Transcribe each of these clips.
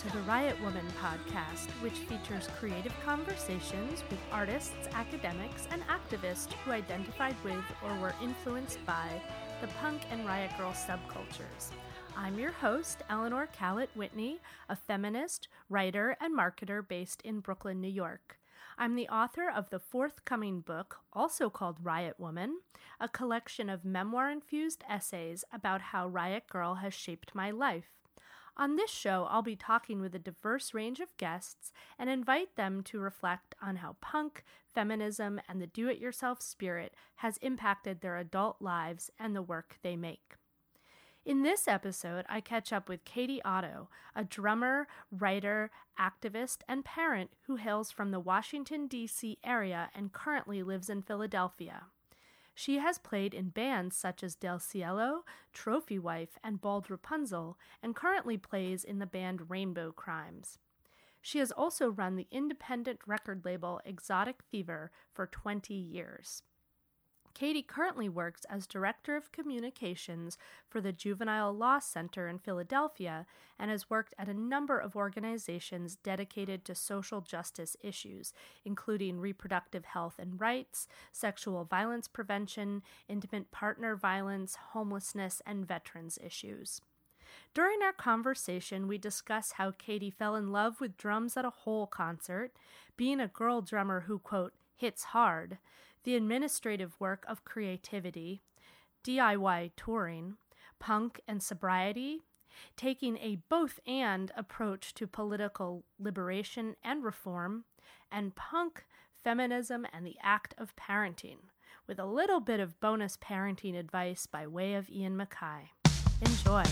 to the Riot Woman podcast, which features creative conversations with artists, academics, and activists who identified with or were influenced by the punk and riot grrrl subcultures. I'm your host, Eleanor Callett Whitney, a feminist, writer, and marketer based in Brooklyn, New York. I'm the author of the forthcoming book, also called Riot Woman, a collection of memoir infused essays about how Riot Grrrl has shaped my life. On this show, I'll be talking with a diverse range of guests and invite them to reflect on how punk, feminism, and the do it yourself spirit has impacted their adult lives and the work they make. In this episode, I catch up with Katie Otto, a drummer, writer, activist, and parent who hails from the Washington, D.C. area and currently lives in Philadelphia. She has played in bands such as Del Cielo, Trophy Wife, and Bald Rapunzel, and currently plays in the band Rainbow Crimes. She has also run the independent record label Exotic Fever for 20 years. Katie currently works as Director of Communications for the Juvenile Law Center in Philadelphia and has worked at a number of organizations dedicated to social justice issues, including reproductive health and rights, sexual violence prevention, intimate partner violence, homelessness, and veterans issues. During our conversation, we discuss how Katie fell in love with drums at a Hole concert, being a girl drummer who, quote, hits hard, the administrative work of creativity, DIY touring, punk and sobriety, taking a both and approach to political liberation and reform, and punk, feminism, and the act of parenting, with a little bit of bonus parenting advice by way of Ian MacKaye. Enjoy.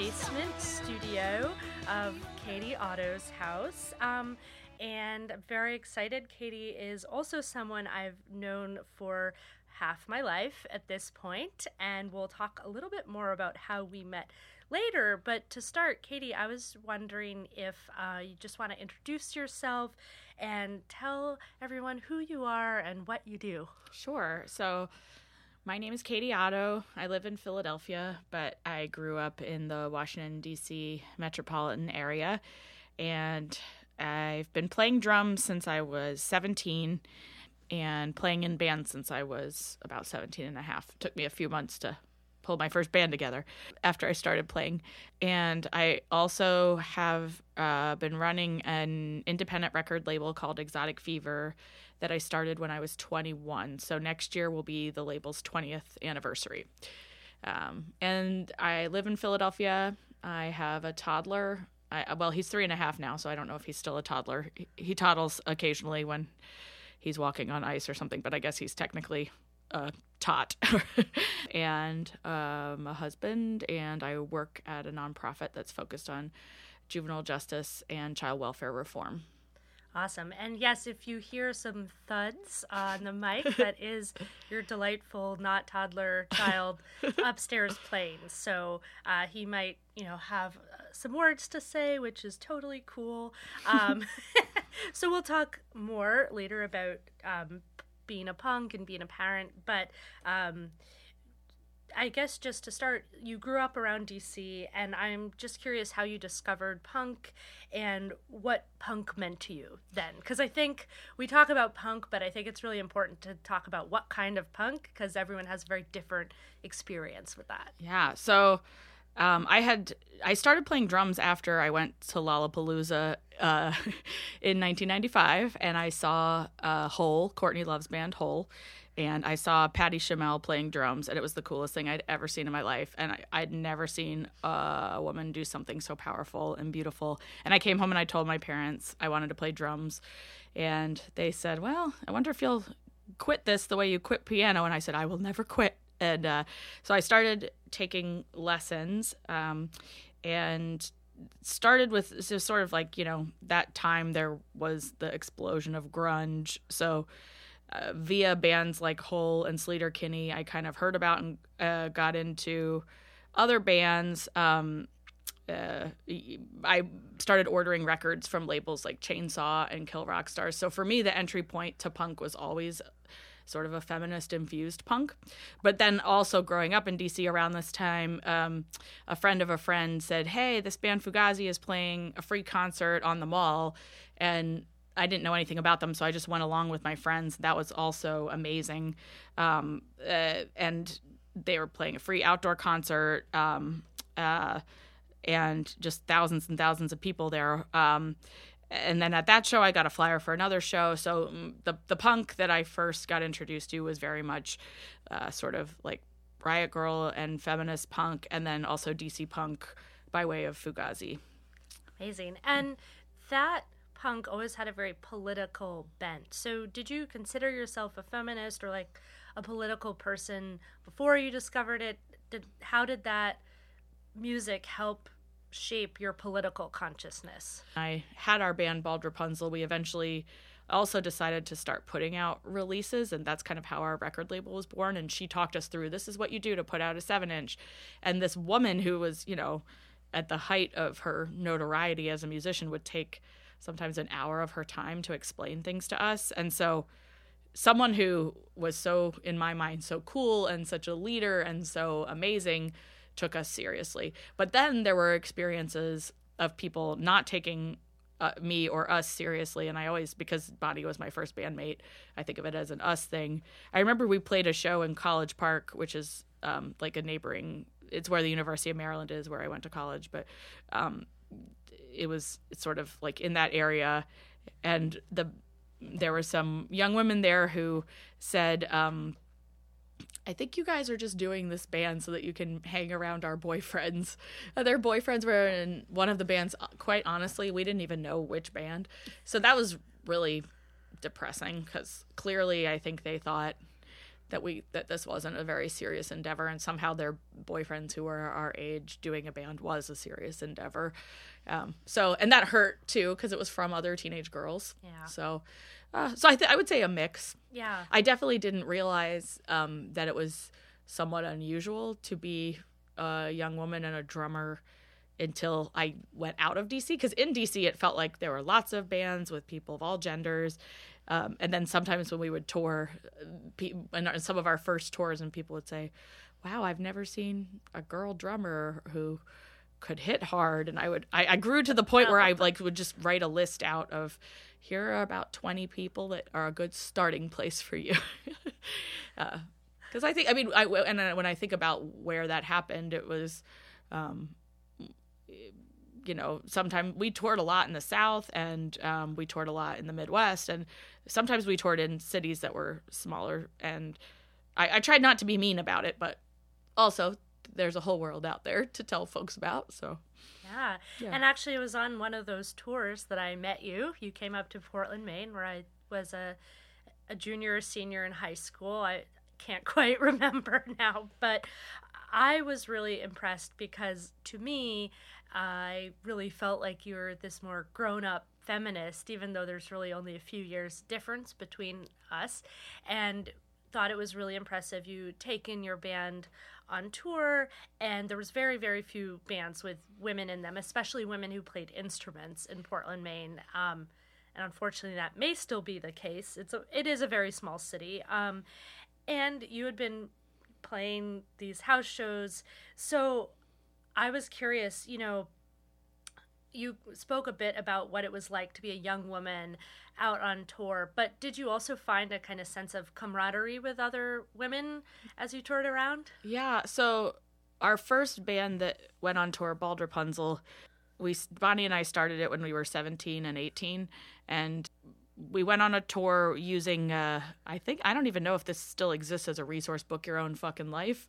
Basement studio of Katie Otto's house. Um, and I'm very excited. Katie is also someone I've known for half my life at this point, and we'll talk a little bit more about how we met later. But to start, Katie, I was wondering if uh, you just want to introduce yourself and tell everyone who you are and what you do. Sure. So, my name is Katie Otto. I live in Philadelphia, but I grew up in the Washington, D.C. metropolitan area. And I've been playing drums since I was 17 and playing in bands since I was about 17 and a half. It took me a few months to pull my first band together after I started playing. And I also have uh, been running an independent record label called Exotic Fever that I started when I was 21. So next year will be the label's 20th anniversary. Um, and I live in Philadelphia. I have a toddler. I, well, he's three and a half now, so I don't know if he's still a toddler. He, he toddles occasionally when he's walking on ice or something, but I guess he's technically uh, tot. and um, a husband, and I work at a nonprofit that's focused on juvenile justice and child welfare reform. Awesome. And yes, if you hear some thuds on the mic, that is your delightful, not toddler child upstairs playing. So uh, he might, you know, have uh, some words to say, which is totally cool. Um, so we'll talk more later about um, being a punk and being a parent. But um, I guess just to start, you grew up around DC, and I'm just curious how you discovered punk and what punk meant to you then. Because I think we talk about punk, but I think it's really important to talk about what kind of punk, because everyone has a very different experience with that. Yeah. So um, I had I started playing drums after I went to Lollapalooza uh, in 1995, and I saw uh, Hole, Courtney Love's band Hole, and I saw Patty Schemel playing drums, and it was the coolest thing I'd ever seen in my life. And I, would never seen a woman do something so powerful and beautiful. And I came home and I told my parents I wanted to play drums, and they said, "Well, I wonder if you'll quit this the way you quit piano." And I said, "I will never quit." And uh, so I started taking lessons, um, and started with just sort of like you know that time there was the explosion of grunge, so uh, via bands like Hole and Sleater-Kinney, I kind of heard about and uh, got into other bands. Um, uh, I started ordering records from labels like Chainsaw and Kill Rock Stars. So for me, the entry point to punk was always sort of a feminist infused punk. But then also growing up in DC around this time, um, a friend of a friend said, Hey, this band Fugazi is playing a free concert on the mall. And I didn't know anything about them, so I just went along with my friends. That was also amazing. Um, uh, and they were playing a free outdoor concert. Um, uh, and just thousands and thousands of people there. Um, and then at that show, I got a flyer for another show. So mm, the the punk that I first got introduced to was very much uh, sort of like Riot Grrrl and feminist punk, and then also DC punk by way of Fugazi. Amazing, and that punk always had a very political bent. So did you consider yourself a feminist or like a political person before you discovered it? Did how did that music help shape your political consciousness? I had our band Bald Rapunzel. We eventually also decided to start putting out releases and that's kind of how our record label was born and she talked us through this is what you do to put out a 7 inch and this woman who was you know at the height of her notoriety as a musician would take sometimes an hour of her time to explain things to us. And so someone who was so in my mind so cool and such a leader and so amazing took us seriously. But then there were experiences of people not taking uh, me or us seriously. And i always because bonnie was my first bandmate i think of it as an us thing. I remember we played a show in college park which is um, like a neighboring it's where the university of maryland is where i went to college. But um, it was sort of like in that area and the there were some young women there who said um, I think you guys are just doing this band so that you can hang around our boyfriends. Uh, their boyfriends were in one of the bands. Uh, quite honestly, we didn't even know which band. So that was really depressing because clearly I think they thought that we that this wasn't a very serious endeavor and somehow their boyfriends who were our age doing a band was a serious endeavor um, so and that hurt too because it was from other teenage girls yeah so uh, so I, th- I would say a mix. Yeah. I definitely didn't realize um, that it was somewhat unusual to be a young woman and a drummer until I went out of DC. Because in DC, it felt like there were lots of bands with people of all genders. Um, and then sometimes when we would tour, in some of our first tours, and people would say, Wow, I've never seen a girl drummer who could hit hard. And i would i, I grew to the point where i like would just write a list out of here are about 20 people that are a good starting place for you. Because uh, i think i mean i and when i think about where that happened it was um, you know sometimes we toured a lot in the south and um, we toured a lot in the midwest and sometimes we toured in cities that were smaller and I, I tried not to be mean about it but also there's a whole world out there to tell folks about so yeah. yeah. And actually, it was on one of those tours that I met you. You came up to Portland, Maine, where I was a, a junior or senior in high school. I can't quite remember now, but I was really impressed because to me, I really felt like you were this more grown up feminist, even though there's really only a few years difference between us. And thought it was really impressive. You taken your band on tour, and there was very, very few bands with women in them, especially women who played instruments in Portland, Maine. Um, and unfortunately, that may still be the case. It's a, it is a very small city, um, and you had been playing these house shows, so I was curious. You know, you spoke a bit about what it was like to be a young woman out on tour, but did you also find a kind of sense of camaraderie with other women as you toured around? Yeah. So our first band that went on tour, Bald Rapunzel, we Bonnie and I started it when we were 17 and 18, and we went on a tour using uh, i think i don't even know if this still exists as a resource book your own fucking life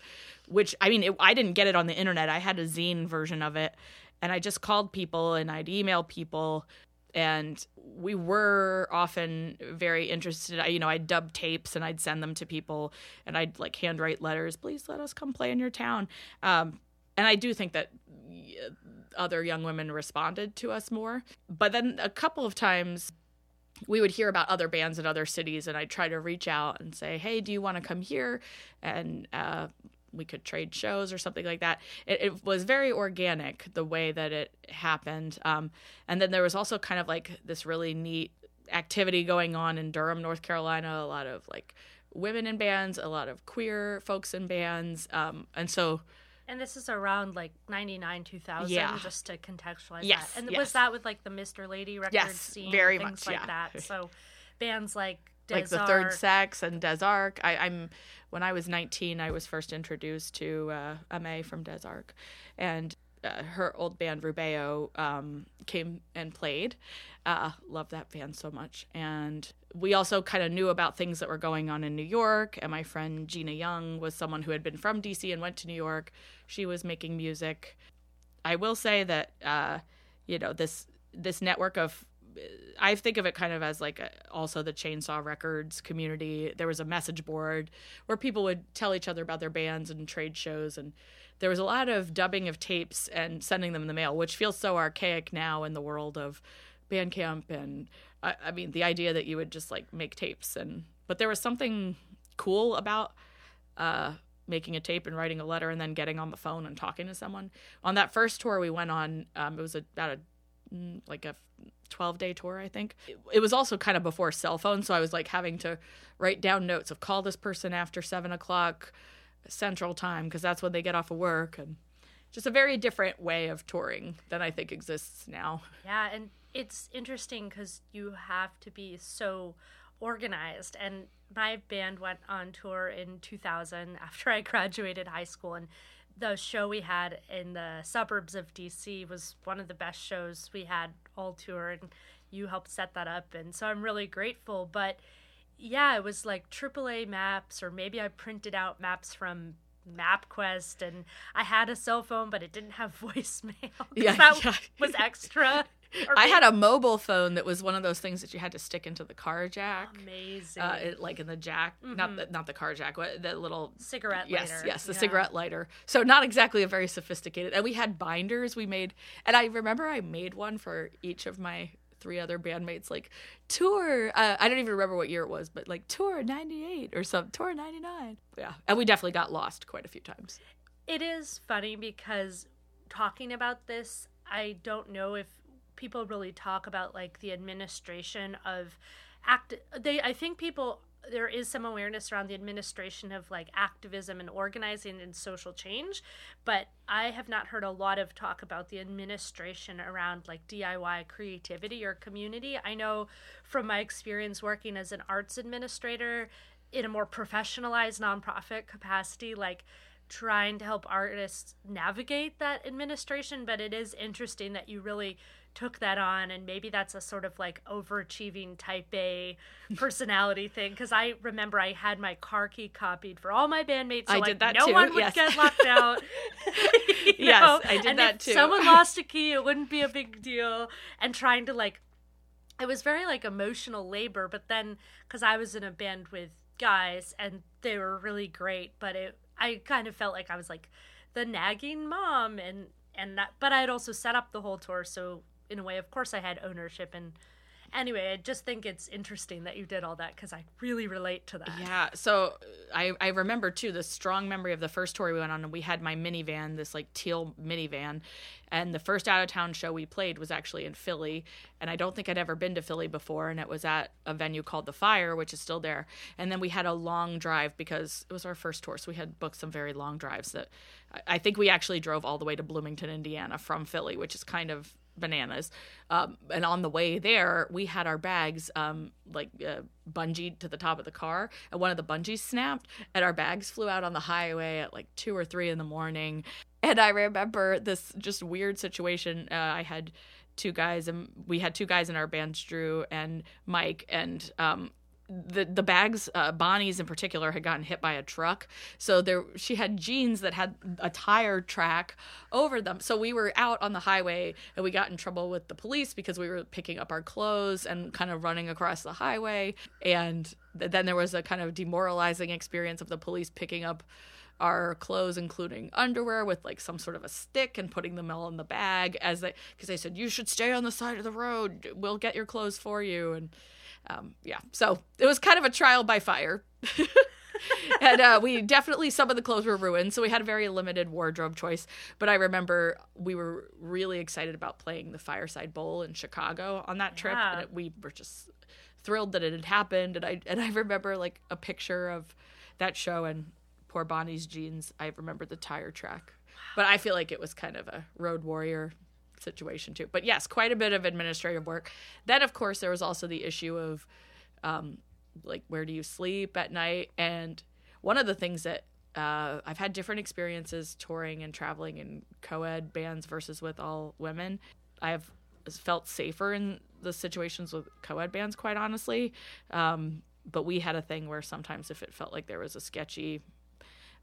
which i mean it, i didn't get it on the internet i had a zine version of it and I just called people and I'd email people. And we were often very interested. I, you know i'd dub tapes and i'd send them to people and i'd like handwrite letters please let us come play in your town. Um, and i do think that other young women responded to us more. But then a couple of times we would hear about other bands in other cities and i'd try to reach out and say hey do you want to come here? And uh, we could trade shows or something like that. It, it was very organic the way that it happened. Um, and then there was also kind of like this really neat activity going on in Durham, North Carolina. A lot of like women in bands, a lot of queer folks in bands, um, and so. And this is around like 99, 2000, Yeah. just to contextualize Yes, that. And yes. was that with like the Mr. Lady record Yes, scene? very things much, like yeah. that. So bands like like the Des third sex and Des Ark. I, I'm when I was 19, I was first introduced to uh, Aimée from Des Ark, and uh, her old band Rubeo um, came and played. Uh, love that band so much, and we also kind of knew about things that were going on in New York. And my friend Gina Young was someone who had been from DC and went to New York. She was making music. I will say that uh, you know this this network of I think of it kind of as like a, also the Chainsaw Records community. There was a message board where people would tell each other about their bands and trade shows, and there was a lot of dubbing of tapes and sending them in the mail, which feels so archaic now in the world of Bandcamp and I, I mean the idea that you would just like make tapes and but there was something cool about uh, making a tape and writing a letter and then getting on the phone and talking to someone. On that first tour we went on, um, it was about a Mm, like a 12 day tour, I think. It, it was also kind of before cell phones, so I was like having to write down notes of call this person after seven o'clock central time because that's when they get off of work and just a very different way of touring than I think exists now. Yeah, and it's interesting because you have to be so organized. And my band went on tour in 2000 after I graduated high school, and the show we had in the suburbs of DC was one of the best shows we had all tour, and you helped set that up. And so I'm really grateful. But yeah, it was like AAA maps, or maybe I printed out maps from MapQuest, and I had a cell phone, but it didn't have voicemail. Yeah, that yeah. was extra. I had a mobile phone that was one of those things that you had to stick into the car jack. amazing Uh, it, like in the jack, not the not the car jack, what the little cigarette yes, lighter. yes, the Yeah. cigarette lighter. So not exactly a very sophisticated. And we had binders. We made, and I remember I made one for each of my three other bandmates. Like tour, uh, I don't even remember what year it was, but like tour '98 or some tour '99. Yeah, and we definitely got lost quite a few times. It is funny because talking about this, I don't know if people really talk about like the administration of act they I think people there is some awareness around the administration of like activism and organizing and social change, but I have not heard a lot of talk about the administration around like DIY creativity or community. I know from my experience working as an arts administrator in a more professionalized nonprofit capacity, like trying to help artists navigate that administration, but it is interesting that you really took that on and maybe that's a sort of like overachieving type A personality thing because I remember I had my car key copied for all my bandmates so I like did that no too, one would yes. get locked out. Yes, know? I did and that if too. Someone lost a key, it wouldn't be a big deal and trying to like it was very like emotional labor but then because i was in a band with guys and they were really great but it i kind of felt like i was like the nagging mom and and that but i had also set up the whole tour so in a way of course i had ownership and anyway i just think it's interesting that you did all that because i really relate to that Yeah. So I, I remember too the strong memory of the first tour we went on, and we had my minivan, this like teal minivan, and the first out of town show we played was actually in Philly, and I don't think I'd ever been to Philly before, and it was at a venue called the Fire, which is still there, and then we had a long drive because it was our first tour, so we had booked some very long drives that I think we actually drove all the way to Bloomington, Indiana from Philly, which is kind of bananas. Um, and on the way there, we had our bags um, like uh, bungeed to the top of the car, and one of the bungees snapped, and our bags flew out on the highway at like two or three in the morning. And I remember this just weird situation. Uh, I had two guys, and we had two guys in our band, Drew and Mike, and um, the the bags uh, Bonnie's in particular had gotten hit by a truck. So there she had jeans that had a tire track over them. So we were out on the highway and we got in trouble with the police because we were picking up our clothes and kind of running across the highway. And th- then there was a kind of demoralizing experience of the police picking up our clothes including underwear with like some sort of a stick and putting them all in the bag as they because they said you should stay on the side of the road. We'll get your clothes for you. And um, yeah, so it was kind of a trial by fire. and uh, we definitely some of the clothes were ruined, so we had a very limited wardrobe choice. But I remember we were really excited about playing the Fireside Bowl in Chicago on that trip, Yeah. and it, we were just thrilled that it had happened. And I and I remember like a picture of that show and poor Bonnie's jeans. I remember the tire track, but I feel like it was kind of a road warrior situation too. But yes, quite a bit of administrative work. Then of course there was also the issue of um, like where do you sleep at night and one of the things that uh, I've had different experiences touring and traveling in co-ed bands versus with all women. I have felt safer in the situations with co-ed bands, quite honestly. Um, but we had a thing where sometimes if it felt like there was a sketchy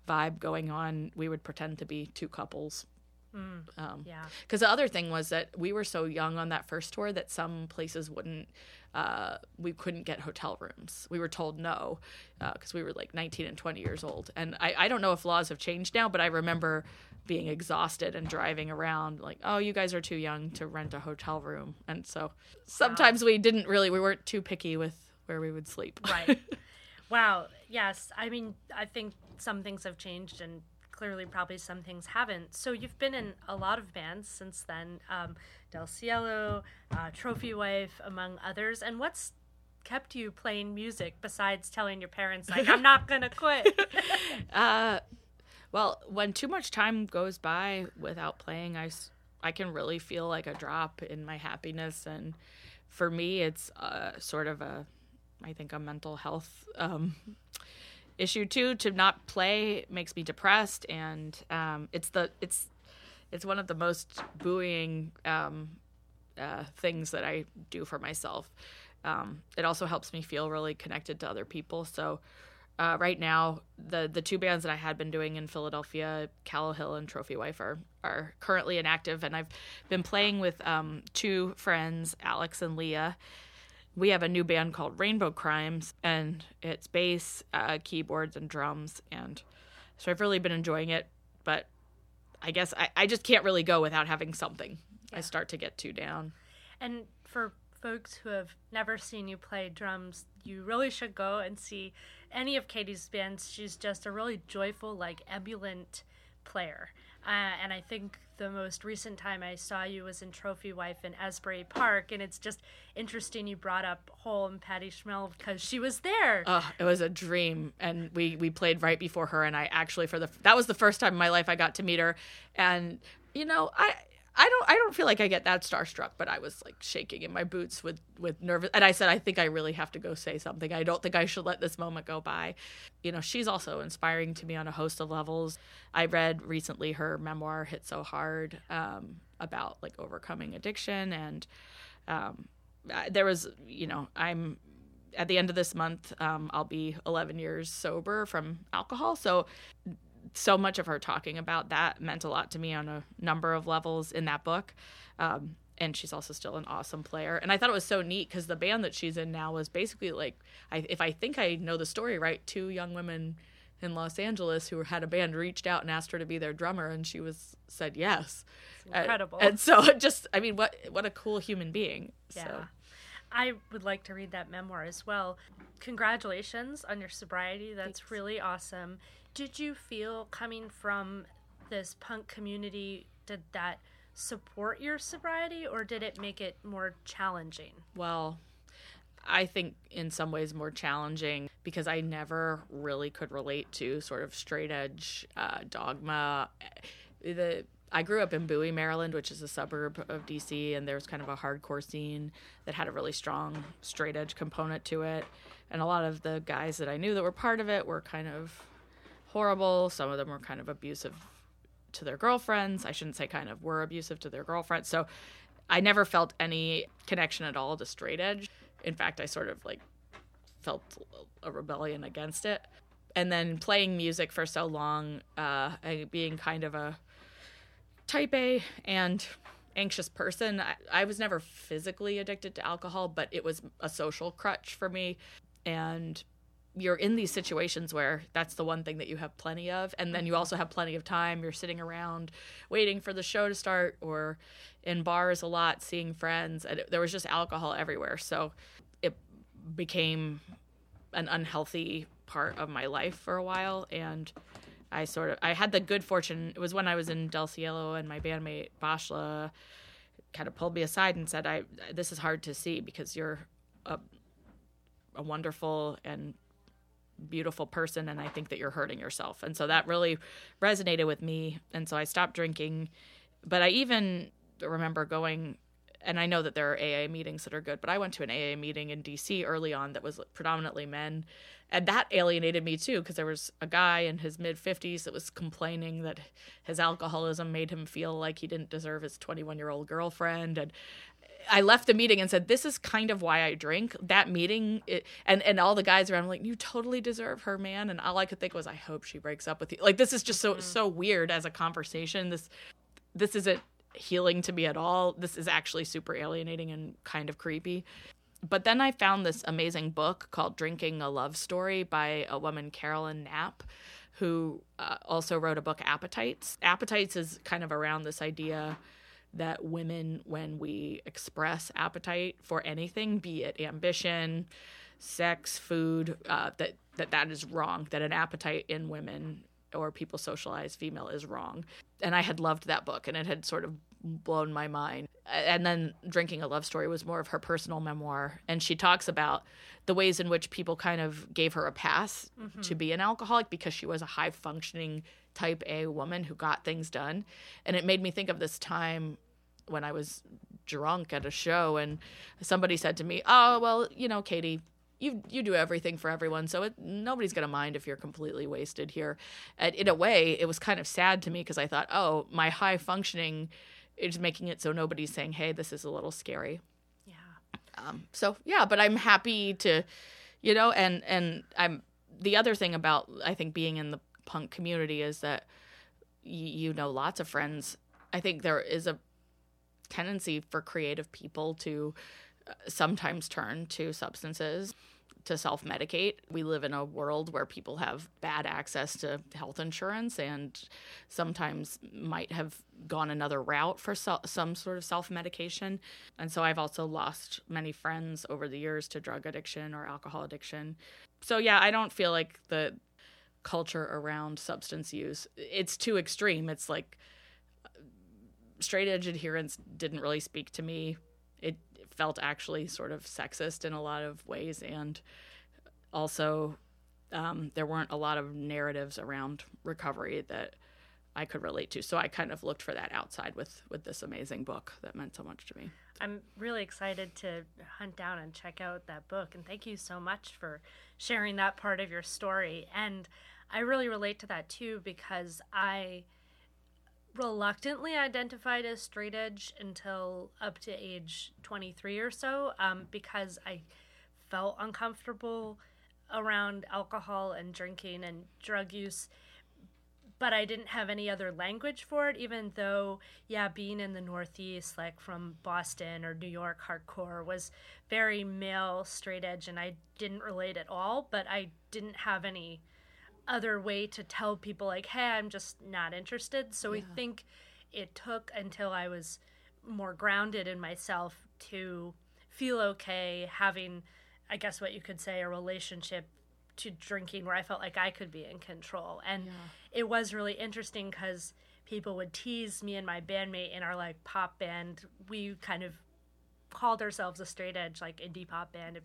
vibe going on, we would pretend to be two couples. Um, Yeah. because the other thing was that we were so young on that first tour that some places wouldn't, uh, we couldn't get hotel rooms. We were told no because we were like 19 and 20 years old. And I, I don't know if laws have changed now, but I remember being exhausted and driving around like, oh, you guys are too young to rent a hotel room. And so sometimes we didn't really, we weren't too picky with where we would sleep. Right. wow. Yes. I mean, I think some things have changed and clearly probably some things haven't. So you've been in a lot of bands since then um, Del Cielo, uh, Trophy Wife, among others. And what's kept you playing music besides telling your parents, like, I'm not to quit? Uh, well, when too much time goes by without playing, I I can really feel like a drop in my happiness. And for me, it's uh, sort of a, I think, a mental health um, issue too. To not play makes me depressed, and um, it's the it's it's one of the most buoying um, uh, things that I do for myself. Um, it also helps me feel really connected to other people. So uh, right now, the the two bands that I had been doing in Philadelphia, Callowhill and Trophy Wife, are are currently inactive, and I've been playing with um, two friends, Alex and Leah. We have a new band called Rainbow Crimes, and it's bass, uh, keyboards, and drums, and so I've really been enjoying it. But I guess I, I just can't really go without having something. I start to get too down. And for folks who have never seen you play drums, you really should go and see any of Katie's bands. She's just a really joyful, like ebullient player. Uh, and I think the most recent time I saw you was in Trophy Wife in Asbury Park, and it's just interesting you brought up Hole and Patty Schemel because she was there. It was a dream, and we we played right before her, and I actually for the that was the first time in my life I got to meet her, and you know I. I don't. I don't feel like I get that starstruck, but I was like shaking in my boots with with nervous. And I said, I think I really have to go say something. I don't think I should let this moment go by. You know, she's also inspiring to me on a host of levels. I read recently her memoir, "Hit So Hard," um, about like overcoming addiction, and um, there was, you know, I'm at the end of this month, um, I'll be 11 years sober from alcohol. So, so much of her talking about that meant a lot to me on a number of levels in that book. Um, and she's also still an awesome player. And I thought it was so neat because the band that she's in now was basically like, I, if I think I know the story right, two young women in Los Angeles who had a band reached out and asked her to be their drummer, and she was said yes. Uh, incredible. And, so it just, I mean, what what a cool human being. Yeah. So. I would like to read that memoir as well. Congratulations on your sobriety. That's really awesome. Did you feel coming from this punk community, did that support your sobriety or did it make it more challenging? well i think in some ways more challenging because i never really could relate to sort of straight edge uh, dogma the I grew up in Bowie, Maryland, which is a suburb of DC, and there's kind of a hardcore scene that had a really strong straight edge component to it. And a lot of the guys that I knew that were part of it were kind of horrible. Some of them were kind of abusive to their girlfriends. I shouldn't say kind of were abusive to their girlfriends. So I never felt any connection at all to straight edge. In fact, I sort of like felt a rebellion against it. And then playing music for so long, uh, being kind of a type A and anxious person, I, I was never physically addicted to alcohol, but it was a social crutch for me. And you're in these situations where that's the one thing that you have plenty of and then you mm-hmm. also have plenty of time. You're sitting around waiting for the show to start or in bars a lot seeing friends and there was just alcohol everywhere. So it became an unhealthy part of my life for a while and I sort of I had the good fortune it was when I was in Del Cielo and my bandmate Bashla kind of pulled me aside and said I this is hard to see because you're a a wonderful and beautiful person and I think that you're hurting yourself. And so that really resonated with me and so I stopped drinking. But I even remember going and I know that there are AA meetings that are good, but I went to an AA meeting in DC early on that was predominantly men. And that alienated me too, because there was a guy in his mid 50s that was complaining that his alcoholism made him feel like he didn't deserve his 21 year old girlfriend. And I left the meeting and said, "This is kind of why I drink." That meeting, it, and and all the guys around, were like, "You totally deserve her, man." And all I could think was, "I hope she breaks up with you." Like this is just so mm-hmm. so weird as a conversation. This this isn't healing to me at all. This is actually super alienating and kind of creepy. But then I found this amazing book called Drinking a Love Story by a woman, Caroline Knapp, who uh, also wrote a book, Appetites. Appetites is kind of around this idea that women, when we express appetite for anything, be it ambition, sex, food, uh, that, that that is wrong, that an appetite in women or people socialize female is wrong. And I had loved that book and it had sort of blown my mind. And then Drinking a Love Story was more of her personal memoir. And she talks about the ways in which people kind of gave her a pass mm-hmm. to be an alcoholic because she was a high functioning type A woman who got things done. And it made me think of this time when I was drunk at a show and somebody said to me, "Oh, well, you know, Katie, you you do everything for everyone, so it, nobody's gonna mind if you're completely wasted here." And in a way, it was kind of sad to me because I thought, "Oh, my high functioning is making it so nobody's saying, "Hey, this is a little scary." Yeah. Um, so yeah, but I'm happy to, you know, and and I'm the other thing about I think being in the punk community is that y- you know lots of friends. I think there is a tendency for creative people to uh, sometimes turn to substances to self medicate. We live in a world where people have bad access to health insurance and sometimes might have gone another route for so- some sort of self medication. And so I've also lost many friends over the years to drug addiction or alcohol addiction. So yeah, I don't feel like the culture around substance use it's too extreme. It's like straight edge adherence didn't really speak to me. It felt actually sort of sexist in a lot of ways, and also um, there weren't a lot of narratives around recovery that I could relate to. So I kind of looked for that outside with with this amazing book that meant so much to me. I'm really excited to hunt down and check out that book, and thank you so much for sharing that part of your story. And I really relate to that too because I reluctantly identified as straight edge until up to age 23 or so um, because I felt uncomfortable around alcohol and drinking and drug use but I didn't have any other language for it, even though, yeah, being in the Northeast, like from Boston or New York hardcore, was very male, straight edge, and I didn't relate at all, but I didn't have any other way to tell people like hey i'm just not interested so yeah. think it took until i was more grounded in myself to feel okay having i guess what you could say a relationship to drinking where i felt like i could be in control and yeah. it was really interesting because people would tease me and my bandmate in our like pop band we kind of called ourselves a straight edge like indie pop band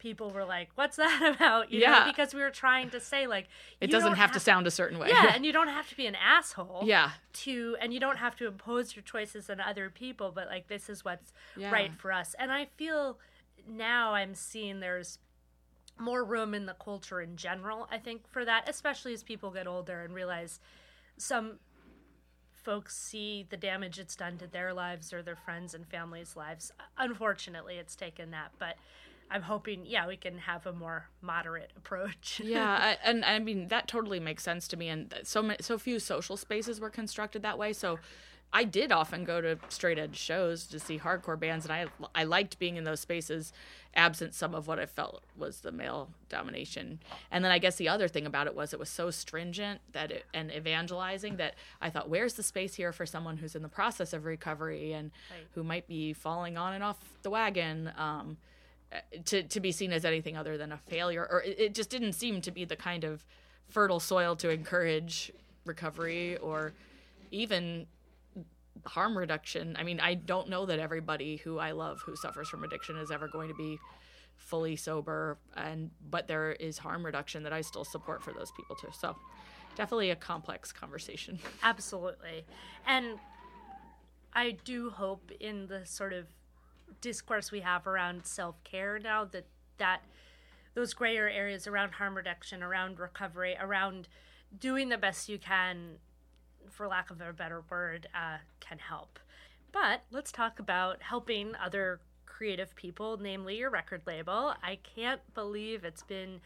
people were like, "What's that about?" You yeah, know, because we were trying to say like it doesn't have, have, to sound a certain way. Yeah, and you don't have to be an asshole. Yeah. To and you don't have to impose your choices on other people, but like this is what's yeah. right for us. And I feel now I'm seeing there's more room in the culture in general. I think for that, especially as people get older and realize some folks see the damage it's done to their lives or their friends and families' lives. Unfortunately, it's taken that, but I'm hoping, yeah, we can have a more moderate approach. yeah, I, and I mean that totally makes sense to me. And so many, so few social spaces were constructed that way. So I did often go to straight edge shows to see hardcore bands, and I I liked being in those spaces, absent some of what I felt was the male domination. And then I guess the other thing about it was it was so stringent that it, and evangelizing that I thought, where's the space here for someone who's in the process of recovery and right. who might be falling on and off the wagon? Um, to to be seen as anything other than a failure, or it, it just didn't seem to be the kind of fertile soil to encourage recovery or even harm reduction. I mean, I don't know that everybody who I love who suffers from addiction is ever going to be fully sober and but there is harm reduction that I still support for those people too. So, definitely a complex conversation. Absolutely. And I do hope in the sort of discourse we have around self-care now that that those grayer areas around harm reduction, around recovery, around doing the best you can for lack of a better word, uh, can help. But let's talk about helping other creative people, namely your record label. I can't believe it's been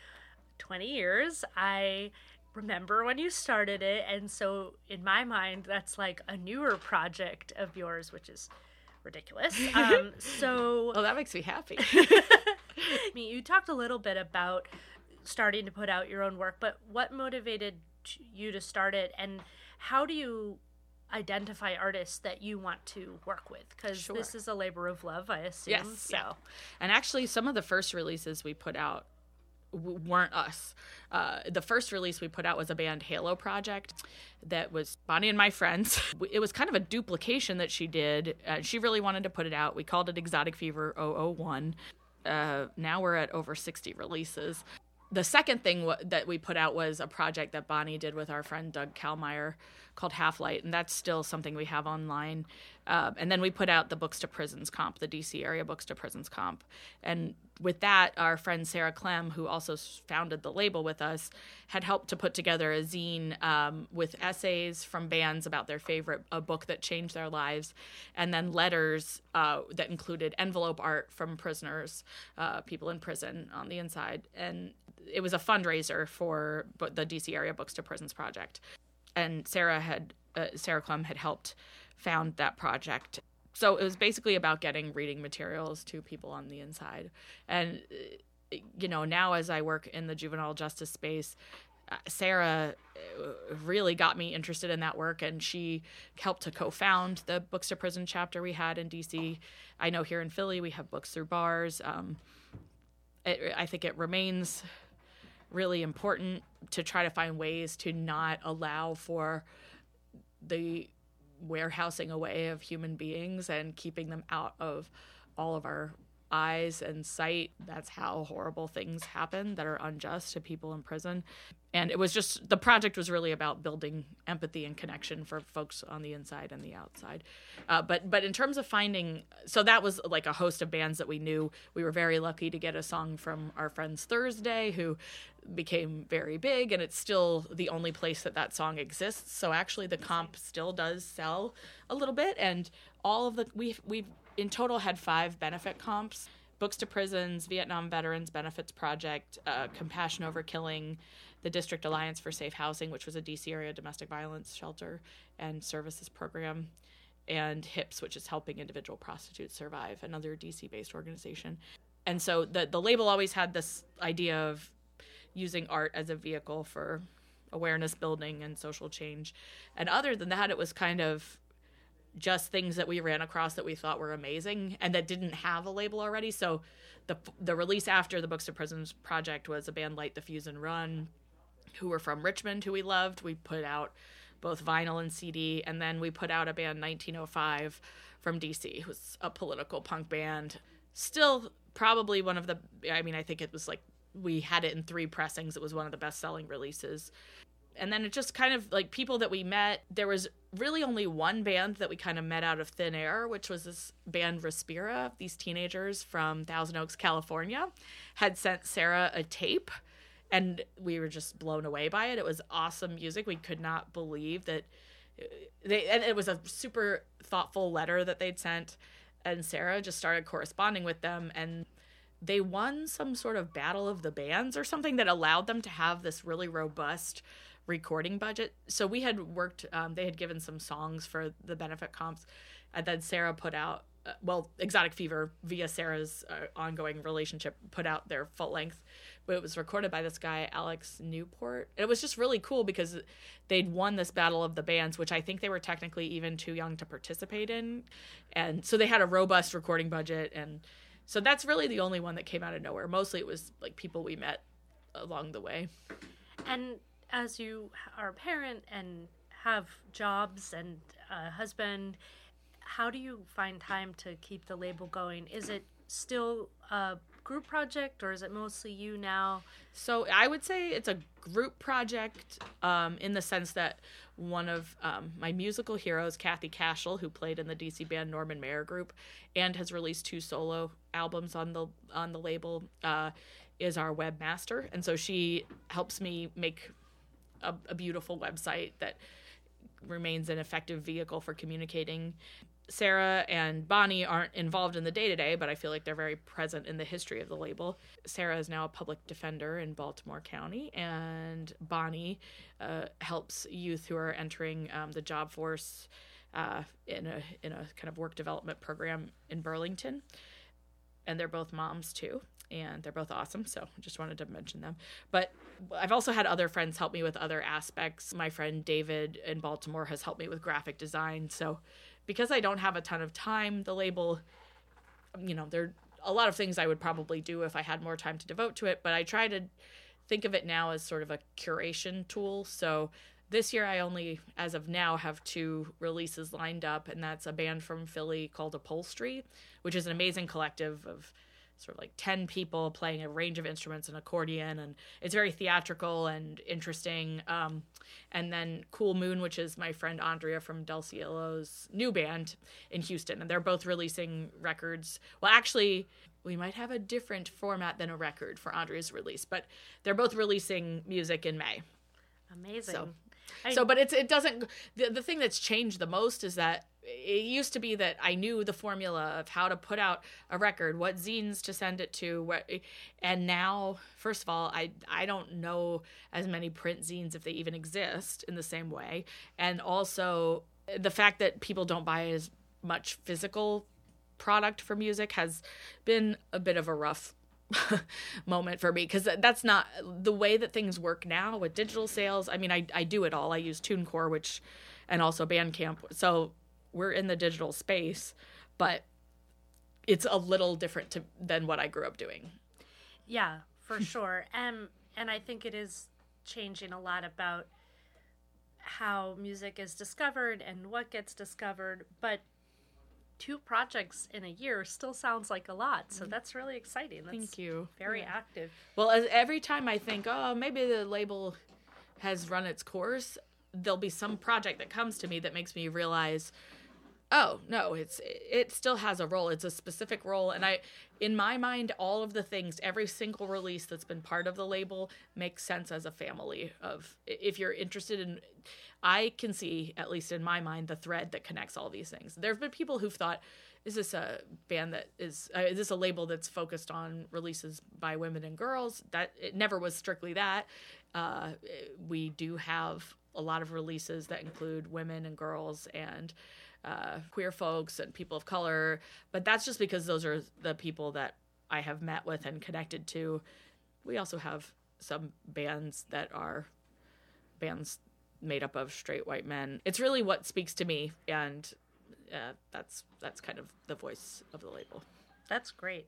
20 years. I remember when you started it, and so in my mind, that's like a newer project of yours, which is ridiculous. Um, so, well, that makes me happy. I mean, you talked a little bit about starting to put out your own work, but what motivated you to start it, and how do you identify artists that you want to work with because sure. this is a labor of love i assume yes, so yeah. and actually some of the first releases we put out weren't us. Uh, the first release we put out was a band halo project that was bonnie and my friends. It was kind of a duplication that she did uh, she really wanted to put it out. We called it exotic fever 001 uh, now we're at over 60 releases the second thing w- that we put out was a project that Bonnie did with our friend Doug Kalmeyer called Half Light, and that's still something we have online. Uh, and then we put out the Books to Prisons comp, the DC area Books to Prisons comp. And with that, our friend Sarah Clem, who also founded the label with us, had helped to put together a zine um, with essays from bands about their favorite a book that changed their lives, and then letters uh, that included envelope art from prisoners, uh, people in prison on the inside. And it was a fundraiser for the DC area Books to Prisons project, and Sarah had uh, Sarah Clem had helped found that project. So it was basically about getting reading materials to people on the inside, and uh, you know now as I work in the juvenile justice space. Uh, Sarah uh, really got me interested in that work, and she helped to co-found the Books to Prison chapter we had in DC. I know here in Philly we have Books Through Bars. Um, it, I think it remains really important to try to find ways to not allow for the warehousing away of human beings and keeping them out of all of our eyes and sight. That's how horrible things happen that are unjust to people in prison. And it was just the project was really about building empathy and connection for folks on the inside and the outside. Uh, but but in terms of finding, so that was like a host of bands that we knew. We were very lucky to get a song from our friends Thursday, who became very big, and it's still the only place that that song exists. So actually, the comp still does sell a little bit, and all of the we we've in total had five benefit comps Books to Prisons, Vietnam Veterans Benefits Project, uh, Compassion Over Killing, the District Alliance for Safe Housing, which was a DC area domestic violence shelter and services program, and HIPS, which is Helping Individual Prostitutes Survive, another DC based organization. And so the, the label always had this idea of using art as a vehicle for awareness building and social change. And other than that, it was kind of just things that we ran across that we thought were amazing and that didn't have a label already. So the the release after the Books to Prisons project was a band Light the Fuse and Run, who were from Richmond, who we loved. We put out both vinyl and CD, and then we put out a band 1905 from DC, who's a political punk band. Still probably one of the I mean, I think it was like we had it in three pressings. It was one of the best selling releases and then it just kind of like people that we met there was really only one band that we kind of met out of thin air which was this band respira these teenagers from thousand oaks california had sent sarah a tape and we were just blown away by it. It was awesome music. We could not believe that uh, they and it was a super thoughtful letter that they'd sent and sarah just started corresponding with them and they won some sort of battle of the bands or something that allowed them to have this really robust recording budget. So we had worked, um, they had given some songs for the benefit comps. And then Sarah put out, uh, well, Exotic Fever, via Sarah's uh, ongoing relationship, put out their full length. But it was recorded by this guy, Alex Newport. It was just really cool because they'd won this battle of the bands, which I think they were technically even too young to participate in. And so they had a robust recording budget and so that's really the only one that came out of nowhere. Mostly it was like people we met along the way. And as you are a parent and have jobs and a husband, how do you find time to keep the label going? Is it still a group project or is it mostly you now? So I would say it's a group project um, in the sense that one of um, my musical heroes, Kathy Cashel, who played in the DC band Norman Mayer Group, and has released two solo albums on the on the label, uh, is our webmaster, and so she helps me make a, a beautiful website that remains an effective vehicle for communicating Sarah and Bonnie aren't involved in the day to day, but I feel like they're very present in the history of the label. Sarah is now a public defender in Baltimore County, and Bonnie uh, helps youth who are entering um, the job force uh, in a in a kind of work development program in Burlington. And they're both moms too, and they're both awesome. So I just wanted to mention them. But I've also had other friends help me with other aspects. My friend David in Baltimore has helped me with graphic design. So because I don't have a ton of time, the label, you know, there are a lot of things I would probably do if I had more time to devote to it, but I try to think of it now as sort of a curation tool. So this year I only, as of now, have two releases lined up, and that's a band from Philly called Upholstery, which is an amazing collective of sort of like 10 people playing a range of instruments and accordion and it's very theatrical and interesting. Um, and then cool moon which is my friend andrea from del cielo's new band in houston and they're both releasing records. Well actually we might have a different format than a record for andrea's release but they're both releasing music in may. Amazing. So- I- so but it's it doesn't the, the thing that's changed the most is that it used to be that I knew the formula of how to put out a record, what zines to send it to, what and now first of all, I I don't know as many print zines if they even exist in the same way. And also the fact that people don't buy as much physical product for music has been a bit of a rough moment for me because that's not the way that things work now with digital sales. I mean, I, I do it all. I use TuneCore, which, and also Bandcamp. So we're in the digital space, but it's a little different to, than what I grew up doing. Yeah, for sure. And and I think it is changing a lot about how music is discovered and what gets discovered, but two projects in a year still sounds like a lot. So that's really exciting. That's Mm-hmm. Thank you. Very Yeah. active. Well, as, every time I think, oh, maybe the label has run its course, there'll be some project that comes to me that makes me realize, oh no, it's it still has a role. It's a specific role, and I, in my mind, all of the things, every single release that's been part of the label makes sense as a family. Of if you're interested in, I can see at least in my mind the thread that connects all these things. There have been people who've thought is this a band that is uh, is this a label that's focused on releases by women and girls that it never was strictly that uh, we do have a lot of releases that include women and girls and uh, queer folks and people of color but that's just because those are the people that i have met with and connected to we also have some bands that are bands made up of straight white men it's really what speaks to me and uh, that's that's kind of the voice of the label. That's great.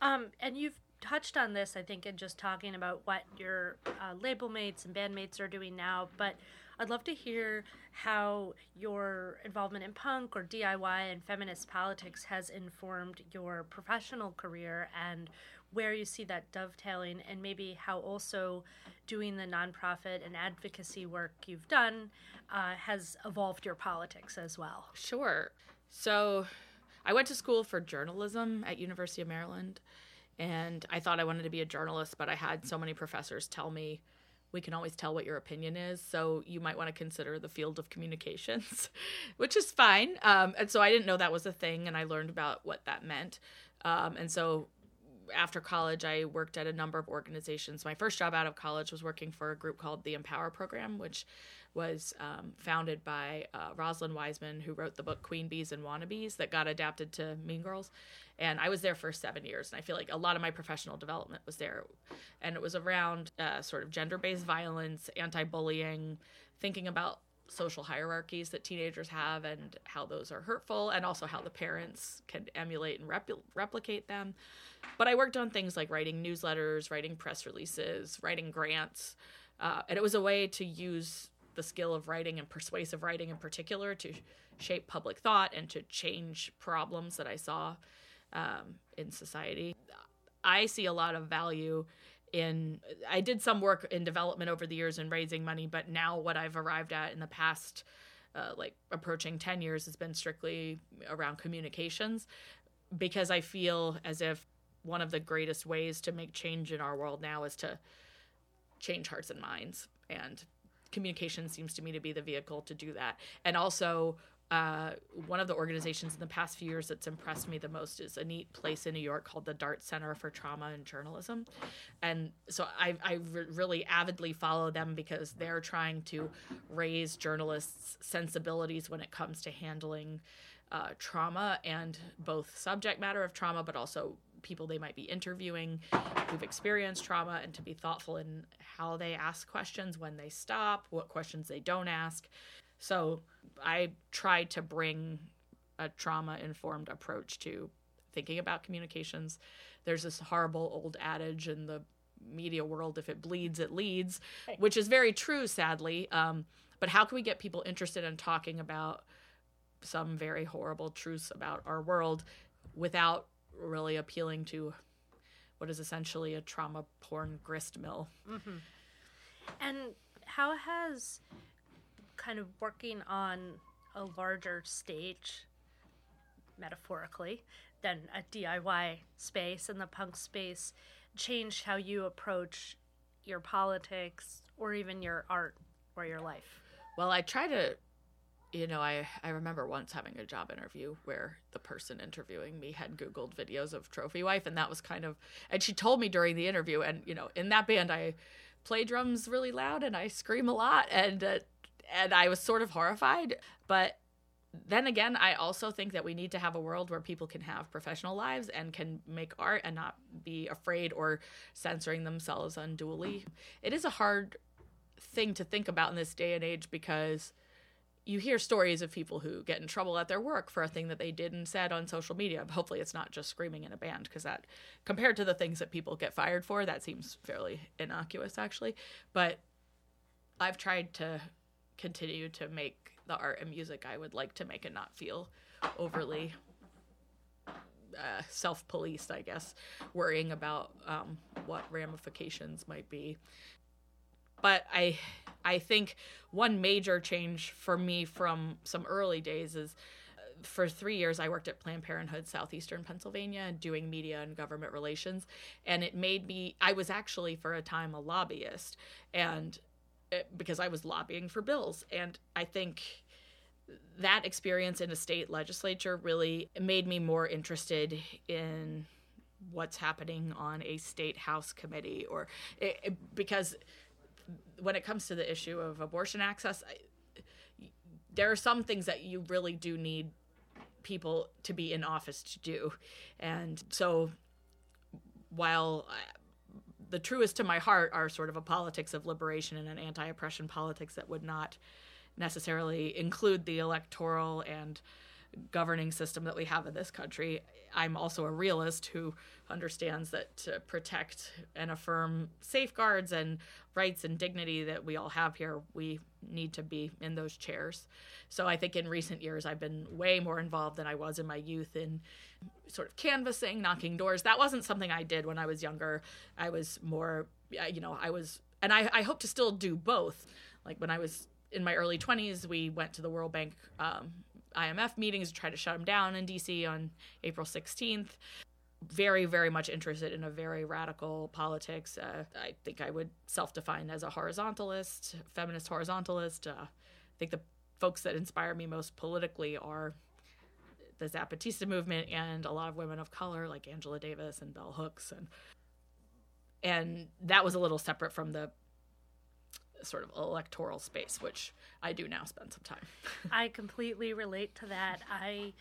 Um, and you've touched on this, I think, in just talking about what your uh, label mates and bandmates are doing now. But I'd love to hear how your involvement in punk or DIY and feminist politics has informed your professional career and where you see that dovetailing, and maybe how also doing the nonprofit and advocacy work you've done uh, has evolved your politics as well. Sure. So, I went to school for journalism at University of Maryland, and I thought I wanted to be a journalist, but I had so many professors tell me we can always tell what your opinion is, so you might want to consider the field of communications, which is fine. Um, and so I didn't know that was a thing, and I learned about what that meant. Um, and so after college, I worked at a number of organizations. My first job out of college was working for a group called the Empower Program, which was um, founded by uh, Rosalind Wiseman, who wrote the book Queen Bees and Wannabes that got adapted to Mean Girls. And I was there for seven years, and I feel like a lot of my professional development was there. And it was around uh, sort of gender based violence, anti bullying, thinking about social hierarchies that teenagers have and how those are hurtful and also how the parents can emulate and repl- replicate them but i worked on things like writing newsletters writing press releases writing grants uh, and it was a way to use the skill of writing and persuasive writing in particular to shape public thought and to change problems that i saw um, in society. I see a lot of value in I did some work in development over the years in raising money, but now what I've arrived at in the past uh, like approaching 10 years has been strictly around communications because I feel as if one of the greatest ways to make change in our world now is to change hearts and minds and communication seems to me to be the vehicle to do that and also uh, one of the organizations in the past few years that's impressed me the most is a neat place in New York called the Dart Center for Trauma and Journalism. And so I, I re- really avidly follow them because they're trying to raise journalists' sensibilities when it comes to handling uh, trauma and both subject matter of trauma, but also people they might be interviewing who've experienced trauma and to be thoughtful in how they ask questions, when they stop, what questions they don't ask. So I tried to bring a trauma informed approach to thinking about communications. There's this horrible old adage in the media world if it bleeds, it leads, which is very true, sadly. Um, but how can we get people interested in talking about some very horrible truths about our world without really appealing to what is essentially a trauma porn grist mill? Mm-hmm. And how has kind of working on a larger stage, metaphorically, than a DIY space and the punk space changed how you approach your politics or even your art or your life? Well, I try to, you know, I, I remember once having a job interview where the person interviewing me had Googled videos of Trophy Wife, and that was kind of, and she told me during the interview, and, you know, in that band, I play drums really loud and I scream a lot, and uh, and I was sort of horrified. But then again, I also think that we need to have a world where people can have professional lives and can make art and not be afraid or censoring themselves unduly. It is a hard thing to think about in this day and age because you hear stories of people who get in trouble at their work for a thing that they did and said on social media. Hopefully, it's not just screaming in a band because that, compared to the things that people get fired for, that seems fairly innocuous actually. But I've tried to continue to make the art and music I would like to make and not feel overly uh, self policed, I guess, worrying about um, what ramifications might be. But I, I think one major change for me from some early days is uh, for three years I worked at Planned Parenthood Southeastern Pennsylvania doing media and government relations. And it made me, I was actually for a time a lobbyist. And uh, because I was lobbying for bills. And I think that experience in a state legislature really made me more interested in what's happening on a state house committee or it, it, because when it comes to the issue of abortion access I, there are some things that you really do need people to be in office to do and so while uh, the truest to my heart are sort of a politics of liberation and an anti-oppression politics that would not necessarily include the electoral and governing system that we have in this country. I'm also a realist who understands that to protect and affirm safeguards and rights and dignity that we all have here, we need to be in those chairs. So I think in recent years, I've been way more involved than I was in my youth in sort of canvassing, knocking doors. That wasn't something I did when I was younger. I was more, you know, I was, and I, I hope to still do both. Like when I was in my early 20s, we went to the World Bank um, IMF meetings to try to shut them down in DC on April 16th. Very, very much interested in a very radical politics. Uh, I think I would self define as a horizontalist, feminist horizontalist. Uh, I think the folks that inspire me most politically are the Zapatista movement and a lot of women of color like Angela Davis and Bell Hooks and and that was a little separate from the sort of electoral space which I do now spend some time. I completely relate to that. I